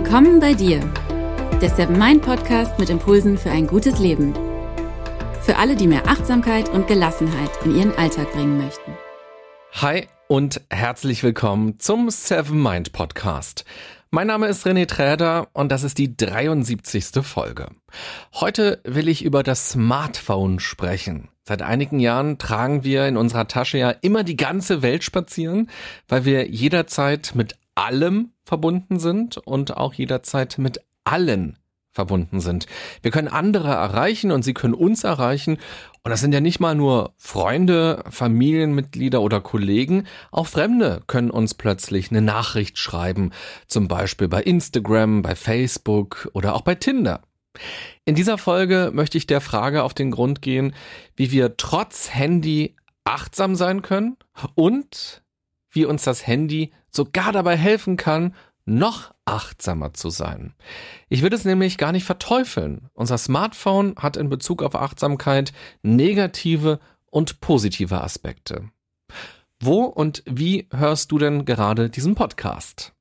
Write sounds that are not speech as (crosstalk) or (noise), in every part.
Willkommen bei dir, der Seven Mind Podcast mit Impulsen für ein gutes Leben. Für alle, die mehr Achtsamkeit und Gelassenheit in ihren Alltag bringen möchten. Hi und herzlich willkommen zum Seven Mind Podcast. Mein Name ist René Träder und das ist die 73. Folge. Heute will ich über das Smartphone sprechen. Seit einigen Jahren tragen wir in unserer Tasche ja immer die ganze Welt spazieren, weil wir jederzeit mit allem verbunden sind und auch jederzeit mit allen verbunden sind. Wir können andere erreichen und sie können uns erreichen. Und das sind ja nicht mal nur Freunde, Familienmitglieder oder Kollegen. Auch Fremde können uns plötzlich eine Nachricht schreiben. Zum Beispiel bei Instagram, bei Facebook oder auch bei Tinder. In dieser Folge möchte ich der Frage auf den Grund gehen, wie wir trotz Handy achtsam sein können und wie uns das Handy sogar dabei helfen kann, noch achtsamer zu sein. Ich würde es nämlich gar nicht verteufeln. Unser Smartphone hat in Bezug auf Achtsamkeit negative und positive Aspekte. Wo und wie hörst du denn gerade diesen Podcast?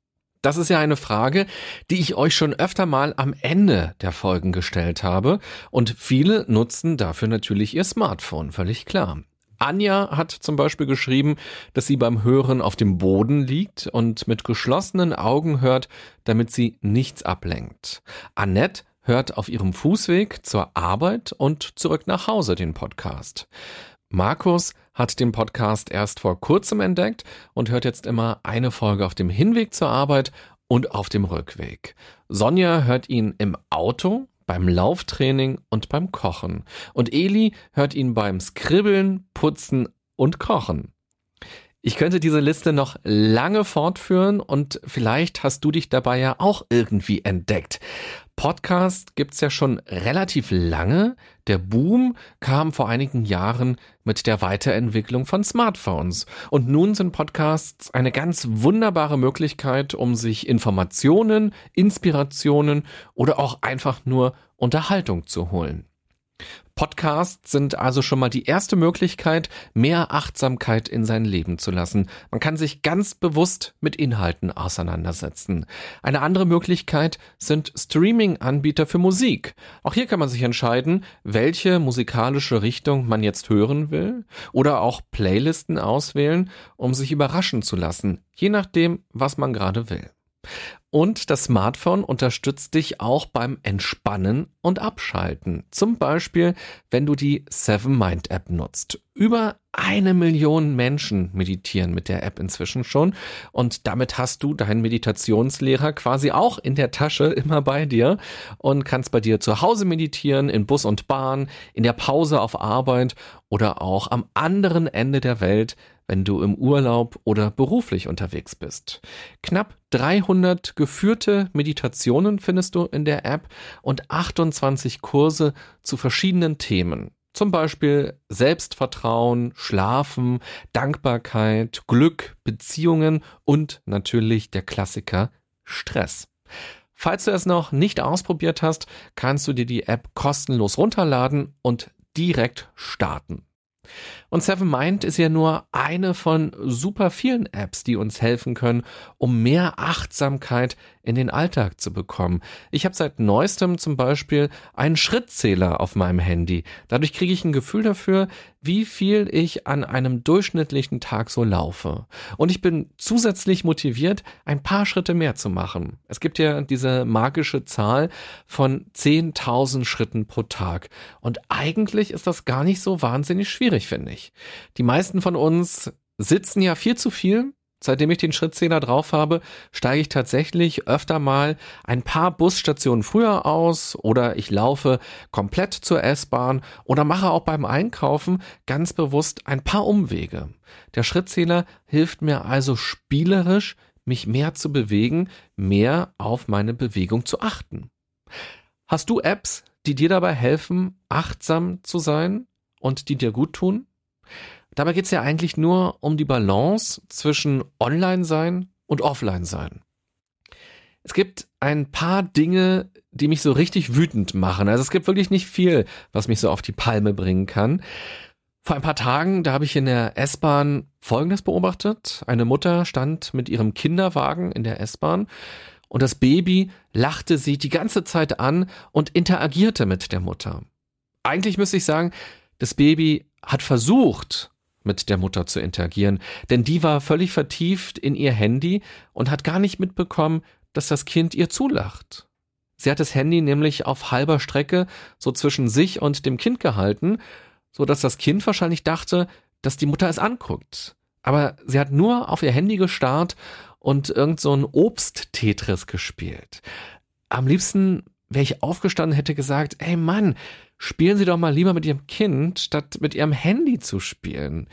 Das ist ja eine Frage, die ich euch schon öfter mal am Ende der Folgen gestellt habe und viele nutzen dafür natürlich ihr Smartphone, völlig klar. Anja hat zum Beispiel geschrieben, dass sie beim Hören auf dem Boden liegt und mit geschlossenen Augen hört, damit sie nichts ablenkt. Annette hört auf ihrem Fußweg zur Arbeit und zurück nach Hause den Podcast. Markus hat den Podcast erst vor kurzem entdeckt und hört jetzt immer eine Folge auf dem Hinweg zur Arbeit und auf dem Rückweg. Sonja hört ihn im Auto, beim Lauftraining und beim Kochen. Und Eli hört ihn beim Skribbeln, Putzen und Kochen. Ich könnte diese Liste noch lange fortführen und vielleicht hast du dich dabei ja auch irgendwie entdeckt. Podcast gibt's ja schon relativ lange. Der Boom kam vor einigen Jahren mit der Weiterentwicklung von Smartphones. Und nun sind Podcasts eine ganz wunderbare Möglichkeit, um sich Informationen, Inspirationen oder auch einfach nur Unterhaltung zu holen. Podcasts sind also schon mal die erste Möglichkeit, mehr Achtsamkeit in sein Leben zu lassen. Man kann sich ganz bewusst mit Inhalten auseinandersetzen. Eine andere Möglichkeit sind Streaming-Anbieter für Musik. Auch hier kann man sich entscheiden, welche musikalische Richtung man jetzt hören will oder auch Playlisten auswählen, um sich überraschen zu lassen, je nachdem, was man gerade will. Und das Smartphone unterstützt dich auch beim Entspannen und Abschalten. Zum Beispiel, wenn du die Seven Mind App nutzt. Über eine Million Menschen meditieren mit der App inzwischen schon. Und damit hast du deinen Meditationslehrer quasi auch in der Tasche immer bei dir und kannst bei dir zu Hause meditieren, in Bus und Bahn, in der Pause auf Arbeit oder auch am anderen Ende der Welt wenn du im Urlaub oder beruflich unterwegs bist. Knapp 300 geführte Meditationen findest du in der App und 28 Kurse zu verschiedenen Themen. Zum Beispiel Selbstvertrauen, Schlafen, Dankbarkeit, Glück, Beziehungen und natürlich der Klassiker Stress. Falls du es noch nicht ausprobiert hast, kannst du dir die App kostenlos runterladen und direkt starten. Und Seven Mind ist ja nur eine von super vielen Apps, die uns helfen können, um mehr Achtsamkeit in den Alltag zu bekommen. Ich habe seit neuestem zum Beispiel einen Schrittzähler auf meinem Handy. Dadurch kriege ich ein Gefühl dafür, wie viel ich an einem durchschnittlichen Tag so laufe. Und ich bin zusätzlich motiviert, ein paar Schritte mehr zu machen. Es gibt ja diese magische Zahl von 10.000 Schritten pro Tag. Und eigentlich ist das gar nicht so wahnsinnig schwierig, finde ich. Die meisten von uns sitzen ja viel zu viel Seitdem ich den Schrittzähler drauf habe, steige ich tatsächlich öfter mal ein paar Busstationen früher aus oder ich laufe komplett zur S-Bahn oder mache auch beim Einkaufen ganz bewusst ein paar Umwege. Der Schrittzähler hilft mir also spielerisch, mich mehr zu bewegen, mehr auf meine Bewegung zu achten. Hast du Apps, die dir dabei helfen, achtsam zu sein und die dir gut tun? Dabei geht es ja eigentlich nur um die Balance zwischen Online-Sein und Offline-Sein. Es gibt ein paar Dinge, die mich so richtig wütend machen. Also es gibt wirklich nicht viel, was mich so auf die Palme bringen kann. Vor ein paar Tagen, da habe ich in der S-Bahn Folgendes beobachtet. Eine Mutter stand mit ihrem Kinderwagen in der S-Bahn und das Baby lachte sie die ganze Zeit an und interagierte mit der Mutter. Eigentlich müsste ich sagen, das Baby hat versucht, mit der Mutter zu interagieren, denn die war völlig vertieft in ihr Handy und hat gar nicht mitbekommen, dass das Kind ihr zulacht. Sie hat das Handy nämlich auf halber Strecke so zwischen sich und dem Kind gehalten, so dass das Kind wahrscheinlich dachte, dass die Mutter es anguckt. Aber sie hat nur auf ihr Handy gestarrt und irgend so ein Obst-Tetris gespielt. Am liebsten wäre ich aufgestanden, hätte gesagt, ey Mann, spielen Sie doch mal lieber mit Ihrem Kind, statt mit Ihrem Handy zu spielen.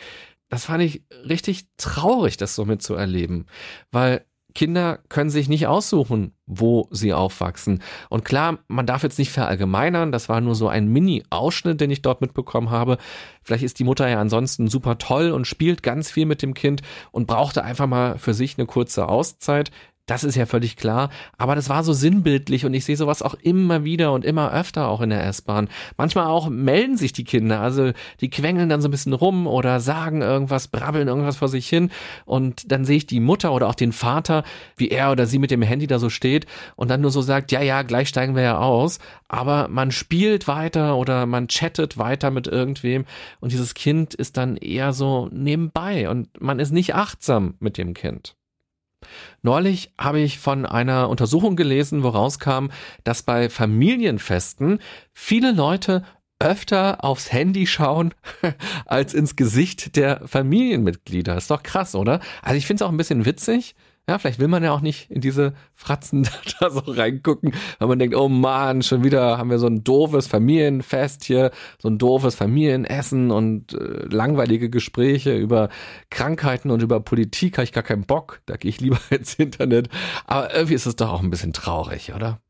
Das fand ich richtig traurig, das so mitzuerleben, weil Kinder können sich nicht aussuchen, wo sie aufwachsen. Und klar, man darf jetzt nicht verallgemeinern, das war nur so ein Mini-Ausschnitt, den ich dort mitbekommen habe. Vielleicht ist die Mutter ja ansonsten super toll und spielt ganz viel mit dem Kind und brauchte einfach mal für sich eine kurze Auszeit. Das ist ja völlig klar. Aber das war so sinnbildlich und ich sehe sowas auch immer wieder und immer öfter auch in der S-Bahn. Manchmal auch melden sich die Kinder. Also die quengeln dann so ein bisschen rum oder sagen irgendwas, brabbeln irgendwas vor sich hin. Und dann sehe ich die Mutter oder auch den Vater, wie er oder sie mit dem Handy da so steht und dann nur so sagt, ja, ja, gleich steigen wir ja aus. Aber man spielt weiter oder man chattet weiter mit irgendwem und dieses Kind ist dann eher so nebenbei und man ist nicht achtsam mit dem Kind. Neulich habe ich von einer Untersuchung gelesen, woraus kam, dass bei Familienfesten viele Leute öfter aufs Handy schauen (laughs) als ins Gesicht der Familienmitglieder. Ist doch krass, oder? Also ich finde es auch ein bisschen witzig, ja, vielleicht will man ja auch nicht in diese Fratzen (laughs) da so reingucken, weil man denkt, oh man, schon wieder haben wir so ein doofes Familienfest hier, so ein doofes Familienessen und äh, langweilige Gespräche über Krankheiten und über Politik, habe ich gar keinen Bock, da gehe ich lieber (laughs) ins Internet. Aber irgendwie ist es doch auch ein bisschen traurig, oder?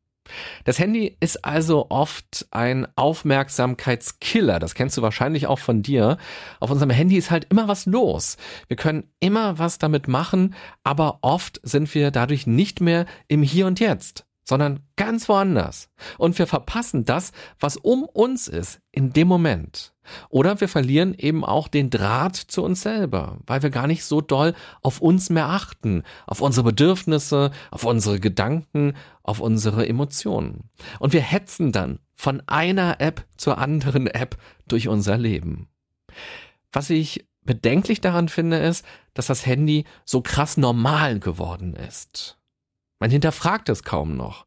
Das Handy ist also oft ein Aufmerksamkeitskiller. Das kennst du wahrscheinlich auch von dir. Auf unserem Handy ist halt immer was los. Wir können immer was damit machen, aber oft sind wir dadurch nicht mehr im Hier und Jetzt sondern ganz woanders. Und wir verpassen das, was um uns ist, in dem Moment. Oder wir verlieren eben auch den Draht zu uns selber, weil wir gar nicht so doll auf uns mehr achten, auf unsere Bedürfnisse, auf unsere Gedanken, auf unsere Emotionen. Und wir hetzen dann von einer App zur anderen App durch unser Leben. Was ich bedenklich daran finde, ist, dass das Handy so krass normal geworden ist. Man hinterfragt es kaum noch.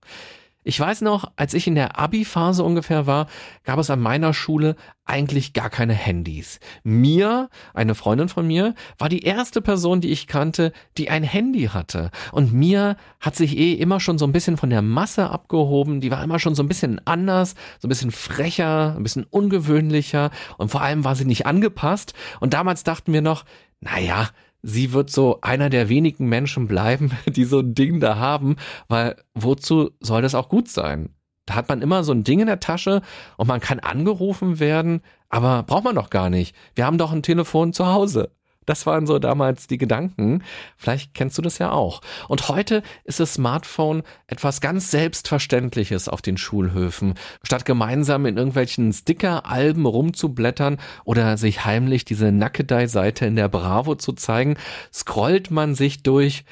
Ich weiß noch, als ich in der Abi-Phase ungefähr war, gab es an meiner Schule eigentlich gar keine Handys. Mir, eine Freundin von mir, war die erste Person, die ich kannte, die ein Handy hatte. Und mir hat sich eh immer schon so ein bisschen von der Masse abgehoben. Die war immer schon so ein bisschen anders, so ein bisschen frecher, ein bisschen ungewöhnlicher. Und vor allem war sie nicht angepasst. Und damals dachten wir noch, naja, sie wird so einer der wenigen Menschen bleiben, (laughs) die so ein Ding da haben, weil wozu soll das auch gut sein? Da hat man immer so ein Ding in der Tasche und man kann angerufen werden, aber braucht man doch gar nicht. Wir haben doch ein Telefon zu Hause. Das waren so damals die Gedanken. Vielleicht kennst du das ja auch. Und heute ist das Smartphone etwas ganz Selbstverständliches auf den Schulhöfen. Statt gemeinsam in irgendwelchen Sticker-Alben rumzublättern oder sich heimlich diese Nackedei-Seite in der Bravo zu zeigen, scrollt man sich durch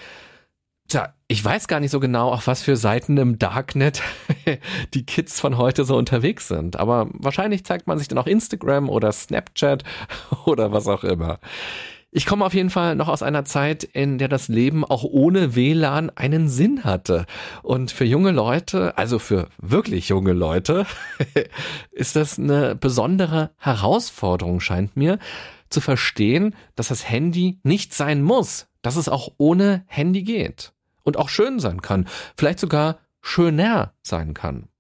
Tja, ich weiß gar nicht so genau, auf was für Seiten im Darknet (laughs) die Kids von heute so unterwegs sind. Aber wahrscheinlich zeigt man sich dann auch Instagram oder Snapchat (laughs) oder was auch immer. Ich komme auf jeden Fall noch aus einer Zeit, in der das Leben auch ohne WLAN einen Sinn hatte. Und für junge Leute, also für wirklich junge Leute, (laughs) ist das eine besondere Herausforderung, scheint mir, zu verstehen, dass das Handy nicht sein muss, dass es auch ohne Handy geht und auch schön sein kann, vielleicht sogar schöner sein kann.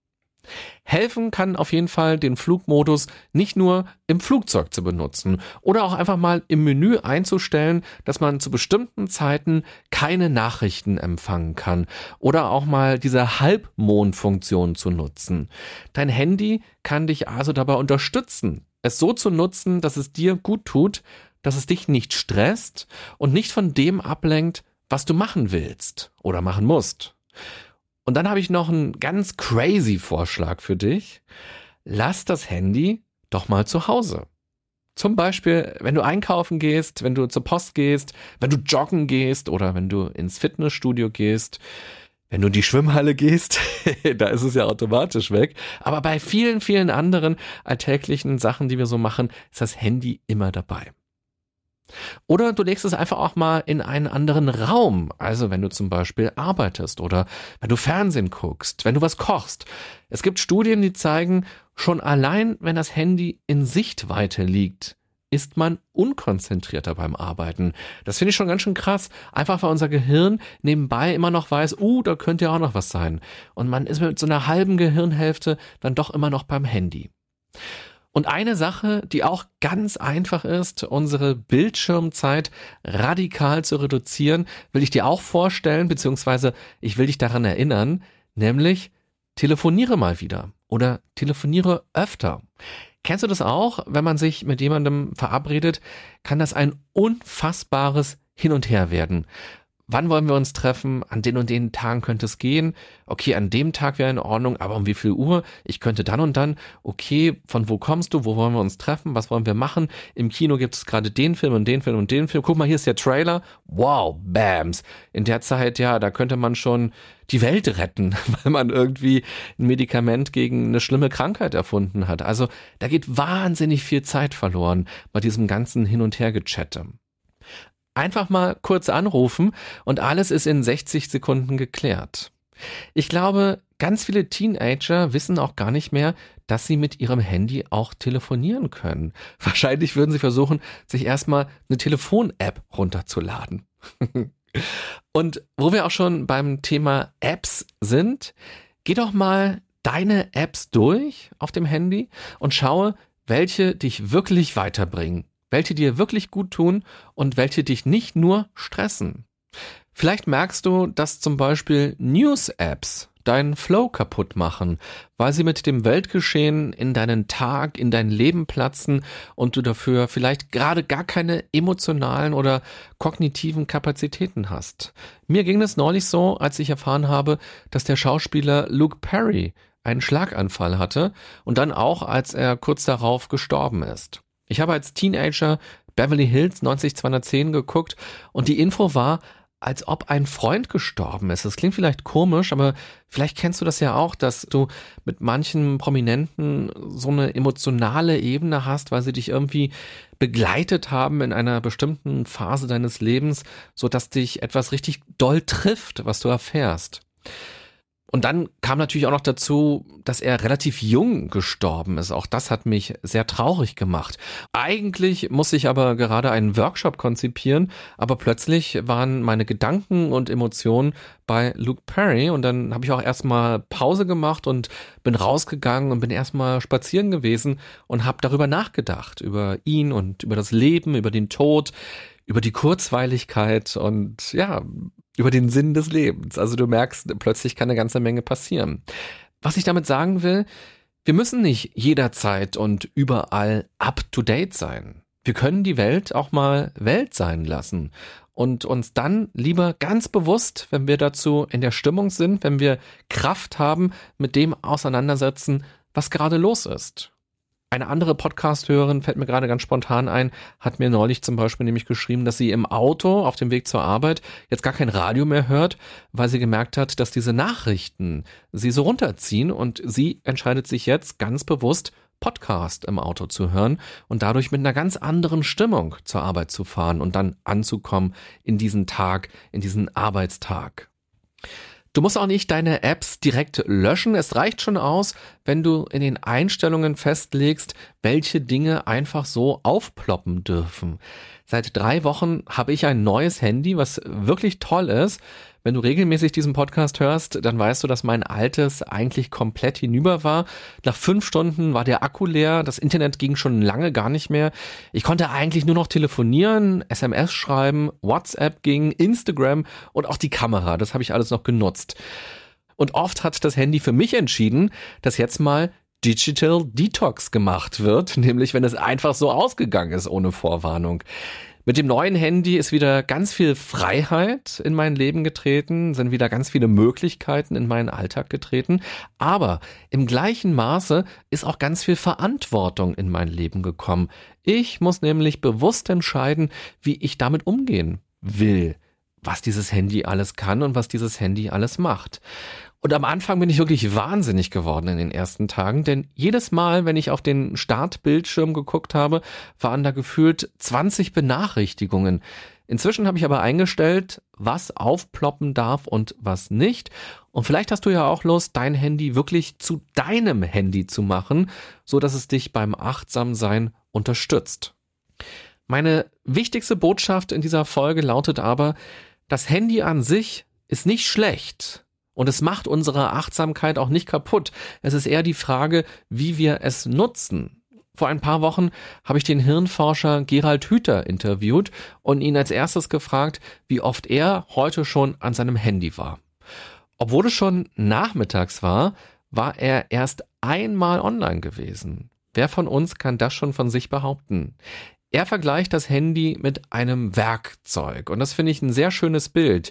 Helfen kann auf jeden Fall den Flugmodus nicht nur im Flugzeug zu benutzen oder auch einfach mal im Menü einzustellen, dass man zu bestimmten Zeiten keine Nachrichten empfangen kann oder auch mal diese Halbmondfunktion zu nutzen. Dein Handy kann dich also dabei unterstützen, es so zu nutzen, dass es dir gut tut, dass es dich nicht stresst und nicht von dem ablenkt, was du machen willst oder machen musst. Und dann habe ich noch einen ganz crazy Vorschlag für dich. Lass das Handy doch mal zu Hause. Zum Beispiel, wenn du einkaufen gehst, wenn du zur Post gehst, wenn du joggen gehst oder wenn du ins Fitnessstudio gehst. Wenn du in die Schwimmhalle gehst, (laughs) da ist es ja automatisch weg. Aber bei vielen, vielen anderen alltäglichen Sachen, die wir so machen, ist das Handy immer dabei. Oder du legst es einfach auch mal in einen anderen Raum. Also wenn du zum Beispiel arbeitest oder wenn du Fernsehen guckst, wenn du was kochst. Es gibt Studien, die zeigen, schon allein, wenn das Handy in Sichtweite liegt, ist man unkonzentrierter beim Arbeiten. Das finde ich schon ganz schön krass. Einfach weil unser Gehirn nebenbei immer noch weiß, uh, da könnte ja auch noch was sein. Und man ist mit so einer halben Gehirnhälfte dann doch immer noch beim Handy. Und eine Sache, die auch ganz einfach ist, unsere Bildschirmzeit radikal zu reduzieren, will ich dir auch vorstellen, beziehungsweise ich will dich daran erinnern, nämlich telefoniere mal wieder oder telefoniere öfter. Kennst du das auch? Wenn man sich mit jemandem verabredet, kann das ein unfassbares Hin und Her werden. Wann wollen wir uns treffen? An den und den Tagen könnte es gehen. Okay, an dem Tag wäre in Ordnung, aber um wie viel Uhr? Ich könnte dann und dann. Okay, von wo kommst du? Wo wollen wir uns treffen? Was wollen wir machen? Im Kino gibt es gerade den Film und den Film und den Film. Guck mal, hier ist der Trailer. Wow, Bams. In der Zeit, ja, da könnte man schon die Welt retten, (laughs) weil man irgendwie ein Medikament gegen eine schlimme Krankheit erfunden hat. Also da geht wahnsinnig viel Zeit verloren bei diesem ganzen Hin- und Hergechatte. Einfach mal kurz anrufen und alles ist in 60 Sekunden geklärt. Ich glaube, ganz viele Teenager wissen auch gar nicht mehr, dass sie mit ihrem Handy auch telefonieren können. (laughs) Wahrscheinlich würden sie versuchen, sich erstmal eine Telefon-App runterzuladen. (laughs) und wo wir auch schon beim Thema Apps sind, geh doch mal deine Apps durch auf dem Handy und schaue, welche dich wirklich weiterbringen welche dir wirklich gut tun und welche dich nicht nur stressen. Vielleicht merkst du, dass zum Beispiel News-Apps deinen Flow kaputt machen, weil sie mit dem Weltgeschehen in deinen Tag, in dein Leben platzen und du dafür vielleicht gerade gar keine emotionalen oder kognitiven Kapazitäten hast. Mir ging es neulich so, als ich erfahren habe, dass der Schauspieler Luke Perry einen Schlaganfall hatte und dann auch, als er kurz darauf gestorben ist. Ich habe als Teenager Beverly Hills 90210 geguckt und die Info war, als ob ein Freund gestorben ist. Das klingt vielleicht komisch, aber vielleicht kennst du das ja auch, dass du mit manchen Prominenten so eine emotionale Ebene hast, weil sie dich irgendwie begleitet haben in einer bestimmten Phase deines Lebens, so dass dich etwas richtig doll trifft, was du erfährst. Und dann kam natürlich auch noch dazu, dass er relativ jung gestorben ist. Auch das hat mich sehr traurig gemacht. Eigentlich muss ich aber gerade einen Workshop konzipieren, aber plötzlich waren meine Gedanken und Emotionen bei Luke Perry und dann habe ich auch erstmal Pause gemacht und bin rausgegangen und bin erstmal spazieren gewesen und habe darüber nachgedacht, über ihn und über das Leben, über den Tod, über die Kurzweiligkeit und ja, über den Sinn des Lebens. Also du merkst, plötzlich kann eine ganze Menge passieren. Was ich damit sagen will, wir müssen nicht jederzeit und überall up to date sein. Wir können die Welt auch mal Welt sein lassen und uns dann lieber ganz bewusst, wenn wir dazu in der Stimmung sind, wenn wir Kraft haben, mit dem auseinandersetzen, was gerade los ist. Eine andere Podcast-Hörerin fällt mir gerade ganz spontan ein, hat mir neulich zum Beispiel nämlich geschrieben, dass sie im Auto auf dem Weg zur Arbeit jetzt gar kein Radio mehr hört, weil sie gemerkt hat, dass diese Nachrichten sie so runterziehen und sie entscheidet sich jetzt ganz bewusst, Podcast im Auto zu hören und dadurch mit einer ganz anderen Stimmung zur Arbeit zu fahren und dann anzukommen in diesen Tag, in diesen Arbeitstag. Du musst auch nicht deine Apps direkt löschen. Es reicht schon aus, wenn du in den Einstellungen festlegst, welche Dinge einfach so aufploppen dürfen. Seit drei Wochen habe ich ein neues Handy, was wirklich toll ist. Wenn du regelmäßig diesen Podcast hörst, dann weißt du, dass mein altes eigentlich komplett hinüber war. Nach fünf Stunden war der Akku leer, das Internet ging schon lange gar nicht mehr. Ich konnte eigentlich nur noch telefonieren, SMS schreiben, WhatsApp ging, Instagram und auch die Kamera, das habe ich alles noch genutzt. Und oft hat das Handy für mich entschieden, dass jetzt mal Digital Detox gemacht wird, (laughs) nämlich wenn es einfach so ausgegangen ist ohne Vorwarnung. Mit dem neuen Handy ist wieder ganz viel Freiheit in mein Leben getreten, sind wieder ganz viele Möglichkeiten in meinen Alltag getreten, aber im gleichen Maße ist auch ganz viel Verantwortung in mein Leben gekommen. Ich muss nämlich bewusst entscheiden, wie ich damit umgehen will was dieses Handy alles kann und was dieses Handy alles macht. Und am Anfang bin ich wirklich wahnsinnig geworden in den ersten Tagen, denn jedes Mal, wenn ich auf den Startbildschirm geguckt habe, waren da gefühlt 20 Benachrichtigungen. Inzwischen habe ich aber eingestellt, was aufploppen darf und was nicht. Und vielleicht hast du ja auch Lust, dein Handy wirklich zu deinem Handy zu machen, so dass es dich beim Achtsamsein unterstützt. Meine wichtigste Botschaft in dieser Folge lautet aber, das Handy an sich ist nicht schlecht. Und es macht unsere Achtsamkeit auch nicht kaputt. Es ist eher die Frage, wie wir es nutzen. Vor ein paar Wochen habe ich den Hirnforscher Gerald Hüther interviewt und ihn als erstes gefragt, wie oft er heute schon an seinem Handy war. Obwohl es schon nachmittags war, war er erst einmal online gewesen. Wer von uns kann das schon von sich behaupten? Er vergleicht das Handy mit einem Werkzeug und das finde ich ein sehr schönes Bild.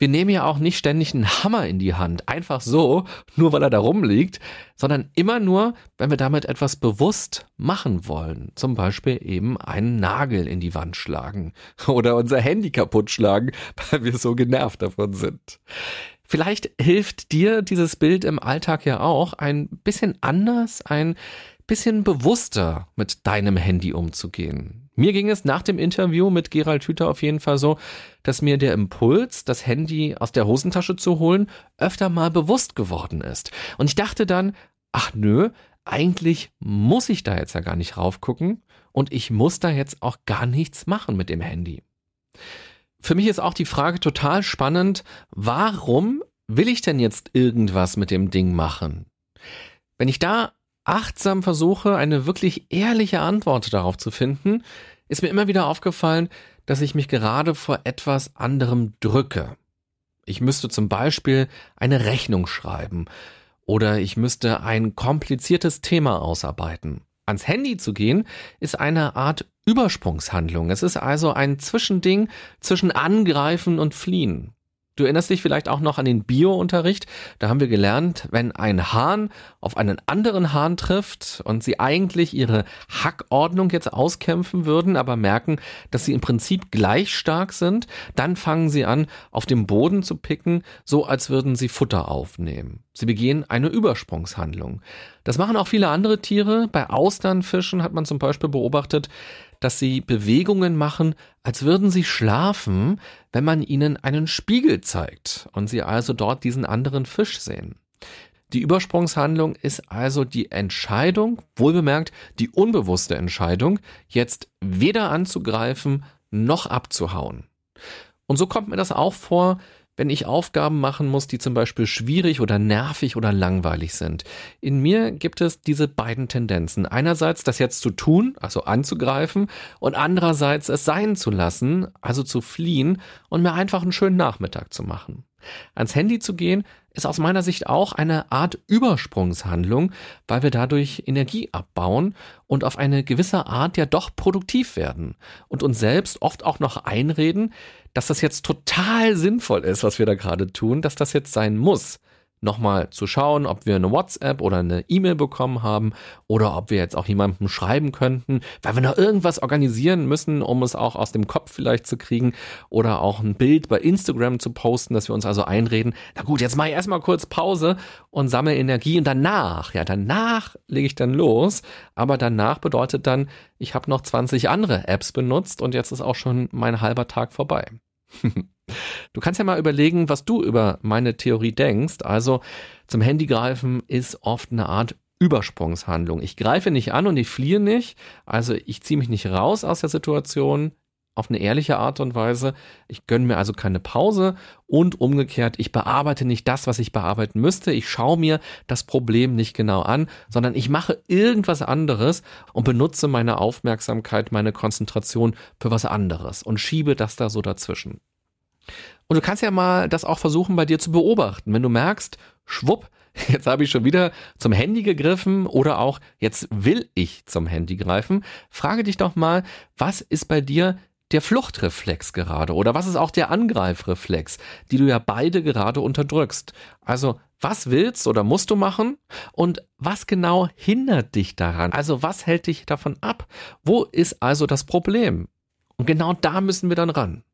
Wir nehmen ja auch nicht ständig einen Hammer in die Hand, einfach so, nur weil er da rumliegt, sondern immer nur, wenn wir damit etwas bewusst machen wollen. Zum Beispiel eben einen Nagel in die Wand schlagen (laughs) oder unser Handy kaputt schlagen, (laughs) weil wir so genervt davon sind. Vielleicht hilft dir dieses Bild im Alltag ja auch, ein bisschen anders, ein bisschen bewusster mit deinem Handy umzugehen. Mir ging es nach dem Interview mit Gerald Hüther auf jeden Fall so, dass mir der Impuls, das Handy aus der Hosentasche zu holen, öfter mal bewusst geworden ist. Und ich dachte dann, ach nö, eigentlich muss ich da jetzt ja gar nicht raufgucken und ich muss da jetzt auch gar nichts machen mit dem Handy. Für mich ist auch die Frage total spannend, warum will ich denn jetzt irgendwas mit dem Ding machen? Wenn ich da achtsam versuche, eine wirklich ehrliche Antwort darauf zu finden, ist mir immer wieder aufgefallen, dass ich mich gerade vor etwas anderem drücke. Ich müsste zum Beispiel eine Rechnung schreiben oder ich müsste ein kompliziertes Thema ausarbeiten. Ans Handy zu gehen ist eine Art Übersprungshandlung. Es ist also ein Zwischending zwischen Angreifen und Fliehen. Du erinnerst dich vielleicht auch noch an den Bio-Unterricht. Da haben wir gelernt, wenn ein Hahn auf einen anderen Hahn trifft und sie eigentlich ihre Hackordnung jetzt auskämpfen würden, aber merken, dass sie im Prinzip gleich stark sind, dann fangen sie an, auf dem Boden zu picken, so als würden sie Futter aufnehmen. Sie begehen eine Übersprungshandlung. Das machen auch viele andere Tiere. Bei Austernfischen hat man zum Beispiel beobachtet, dass sie Bewegungen machen, als würden sie schlafen, wenn man ihnen einen Spiegel zeigt und sie also dort diesen anderen Fisch sehen. Die Übersprungshandlung ist also die Entscheidung, wohlbemerkt die unbewusste Entscheidung, jetzt weder anzugreifen noch abzuhauen. Und so kommt mir das auch vor, wenn ich Aufgaben machen muss, die zum Beispiel schwierig oder nervig oder langweilig sind. In mir gibt es diese beiden Tendenzen. Einerseits das jetzt zu tun, also anzugreifen, und andererseits es sein zu lassen, also zu fliehen und mir einfach einen schönen Nachmittag zu machen. Ans Handy zu gehen, ist aus meiner Sicht auch eine Art Übersprungshandlung, weil wir dadurch Energie abbauen und auf eine gewisse Art ja doch produktiv werden und uns selbst oft auch noch einreden, dass das jetzt total sinnvoll ist, was wir da gerade tun, dass das jetzt sein muss nochmal zu schauen, ob wir eine WhatsApp oder eine E-Mail bekommen haben oder ob wir jetzt auch jemandem schreiben könnten, weil wir noch irgendwas organisieren müssen, um es auch aus dem Kopf vielleicht zu kriegen oder auch ein Bild bei Instagram zu posten, dass wir uns also einreden, na gut, jetzt mache ich erstmal kurz Pause und sammle Energie und danach, ja, danach lege ich dann los, aber danach bedeutet dann, ich habe noch 20 andere Apps benutzt und jetzt ist auch schon mein halber Tag vorbei. Du kannst ja mal überlegen, was du über meine Theorie denkst. Also zum Handy greifen ist oft eine Art Übersprungshandlung. Ich greife nicht an und ich fliehe nicht. Also ich ziehe mich nicht raus aus der Situation auf eine ehrliche Art und Weise. Ich gönne mir also keine Pause und umgekehrt, ich bearbeite nicht das, was ich bearbeiten müsste. Ich schaue mir das Problem nicht genau an, sondern ich mache irgendwas anderes und benutze meine Aufmerksamkeit, meine Konzentration für was anderes und schiebe das da so dazwischen. Und du kannst ja mal das auch versuchen bei dir zu beobachten. Wenn du merkst, schwupp, (laughs) jetzt habe ich schon wieder zum Handy gegriffen oder auch jetzt will ich zum Handy greifen, frage dich doch mal, was ist bei dir der Fluchtreflex gerade oder was ist auch der Angreifreflex, die du ja beide gerade unterdrückst. Also was willst oder musst du machen und was genau hindert dich daran? Also was hält dich davon ab? Wo ist also das Problem? Und genau da müssen wir dann ran.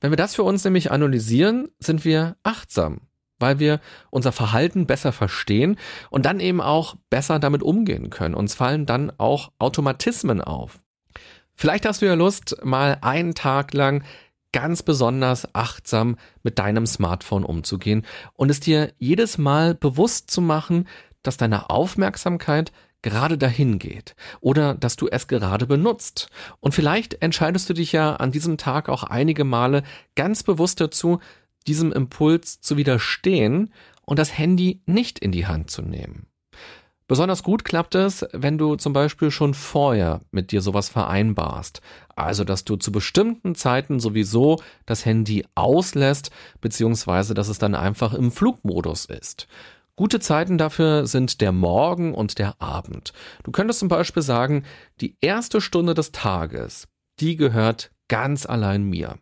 Wenn wir das für uns nämlich analysieren, sind wir achtsam, weil wir unser Verhalten besser verstehen und dann eben auch besser damit umgehen können. Uns fallen dann auch Automatismen auf. Vielleicht hast du ja Lust, mal einen Tag lang ganz besonders achtsam mit deinem Smartphone umzugehen und es dir jedes Mal bewusst zu machen, dass deine Aufmerksamkeit gerade dahin geht oder dass du es gerade benutzt. Und vielleicht entscheidest du dich ja an diesem Tag auch einige Male ganz bewusst dazu, diesem Impuls zu widerstehen und das Handy nicht in die Hand zu nehmen. Besonders gut klappt es, wenn du zum Beispiel schon vorher mit dir sowas vereinbarst. Also, dass du zu bestimmten Zeiten sowieso das Handy auslässt, beziehungsweise dass es dann einfach im Flugmodus ist. Gute Zeiten dafür sind der Morgen und der Abend. Du könntest zum Beispiel sagen, die erste Stunde des Tages, die gehört ganz allein mir.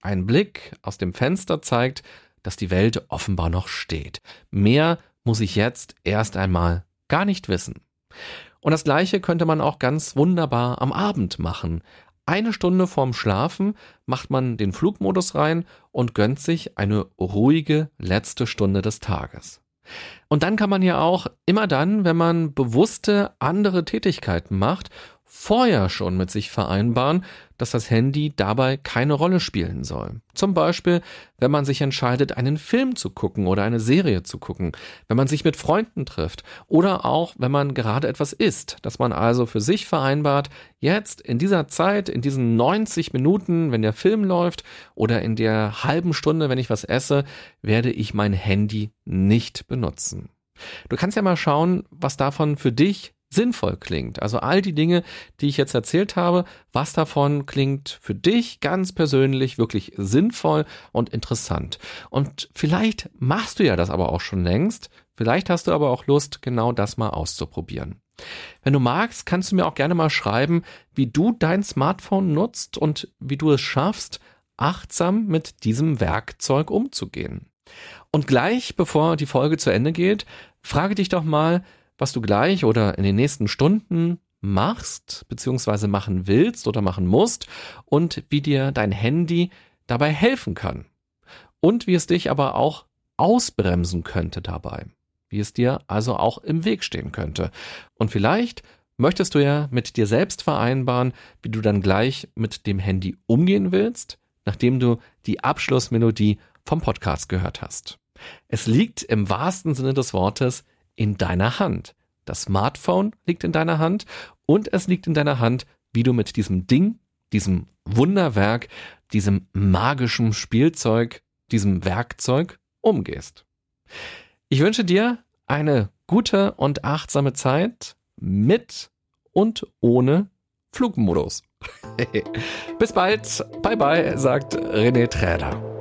Ein Blick aus dem Fenster zeigt, dass die Welt offenbar noch steht. Mehr muss ich jetzt erst einmal gar nicht wissen. Und das gleiche könnte man auch ganz wunderbar am Abend machen. Eine Stunde vorm Schlafen macht man den Flugmodus rein und gönnt sich eine ruhige letzte Stunde des Tages. Und dann kann man ja auch immer dann, wenn man bewusste andere Tätigkeiten macht, vorher schon mit sich vereinbaren, dass das Handy dabei keine Rolle spielen soll. Zum Beispiel, wenn man sich entscheidet, einen Film zu gucken oder eine Serie zu gucken, wenn man sich mit Freunden trifft oder auch, wenn man gerade etwas isst, dass man also für sich vereinbart, jetzt in dieser Zeit, in diesen 90 Minuten, wenn der Film läuft oder in der halben Stunde, wenn ich was esse, werde ich mein Handy nicht benutzen. Du kannst ja mal schauen, was davon für dich sinnvoll klingt. Also all die Dinge, die ich jetzt erzählt habe, was davon klingt für dich ganz persönlich wirklich sinnvoll und interessant. Und vielleicht machst du ja das aber auch schon längst. Vielleicht hast du aber auch Lust, genau das mal auszuprobieren. Wenn du magst, kannst du mir auch gerne mal schreiben, wie du dein Smartphone nutzt und wie du es schaffst, achtsam mit diesem Werkzeug umzugehen. Und gleich, bevor die Folge zu Ende geht, frage dich doch mal, was du gleich oder in den nächsten Stunden machst, beziehungsweise machen willst oder machen musst und wie dir dein Handy dabei helfen kann. Und wie es dich aber auch ausbremsen könnte dabei. Wie es dir also auch im Weg stehen könnte. Und vielleicht möchtest du ja mit dir selbst vereinbaren, wie du dann gleich mit dem Handy umgehen willst, nachdem du die Abschlussmelodie vom Podcast gehört hast. Es liegt im wahrsten Sinne des Wortes in deiner Hand. Das Smartphone liegt in deiner Hand und es liegt in deiner Hand, wie du mit diesem Ding, diesem Wunderwerk, diesem magischen Spielzeug, diesem Werkzeug umgehst. Ich wünsche dir eine gute und achtsame Zeit mit und ohne Flugmodus. (laughs) Bis bald. Bye bye, sagt René Träder.